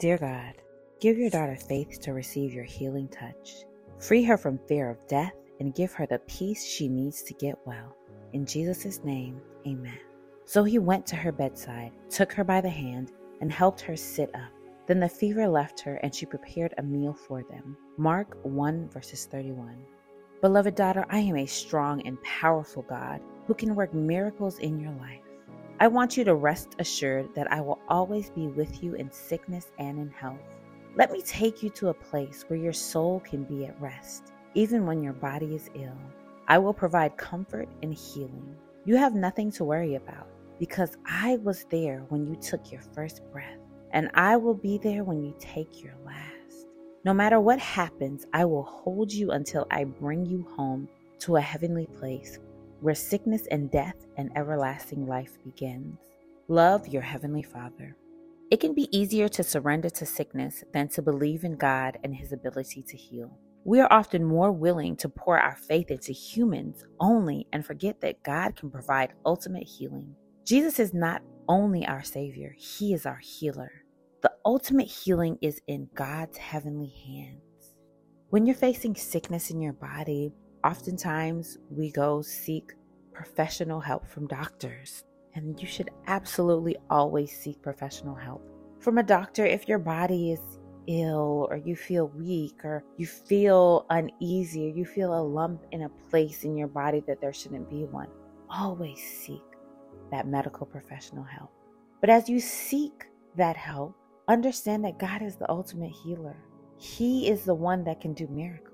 Dear God, give your daughter faith to receive your healing touch. Free her from fear of death and give her the peace she needs to get well. In Jesus' name, amen. So he went to her bedside, took her by the hand, and helped her sit up. Then the fever left her, and she prepared a meal for them. Mark 1 verses 31. Beloved daughter, I am a strong and powerful God who can work miracles in your life. I want you to rest assured that I will always be with you in sickness and in health. Let me take you to a place where your soul can be at rest, even when your body is ill. I will provide comfort and healing. You have nothing to worry about because I was there when you took your first breath, and I will be there when you take your last. No matter what happens, I will hold you until I bring you home to a heavenly place where sickness and death and everlasting life begins. Love your Heavenly Father. It can be easier to surrender to sickness than to believe in God and His ability to heal. We are often more willing to pour our faith into humans only and forget that God can provide ultimate healing. Jesus is not only our Savior, He is our healer. The ultimate healing is in God's heavenly hands. When you're facing sickness in your body, oftentimes we go seek professional help from doctors. And you should absolutely always seek professional help from a doctor if your body is ill or you feel weak or you feel uneasy or you feel a lump in a place in your body that there shouldn't be one. Always seek that medical professional help. But as you seek that help, understand that God is the ultimate healer. He is the one that can do miracles.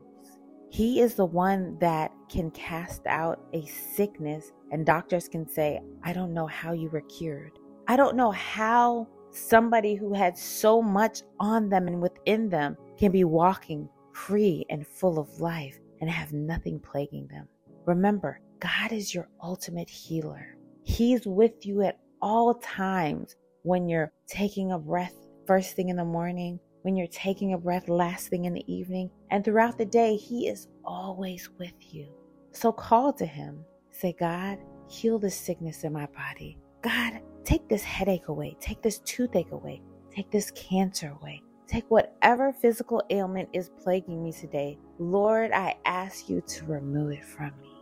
He is the one that can cast out a sickness, and doctors can say, I don't know how you were cured. I don't know how somebody who had so much on them and within them can be walking free and full of life and have nothing plaguing them. Remember, God is your ultimate healer. He's with you at all times when you're taking a breath first thing in the morning, when you're taking a breath last thing in the evening, and throughout the day, He is always with you. So call to Him. Say, God, heal this sickness in my body. God, take this headache away. Take this toothache away. Take this cancer away. Take whatever physical ailment is plaguing me today. Lord, I ask you to remove it from me.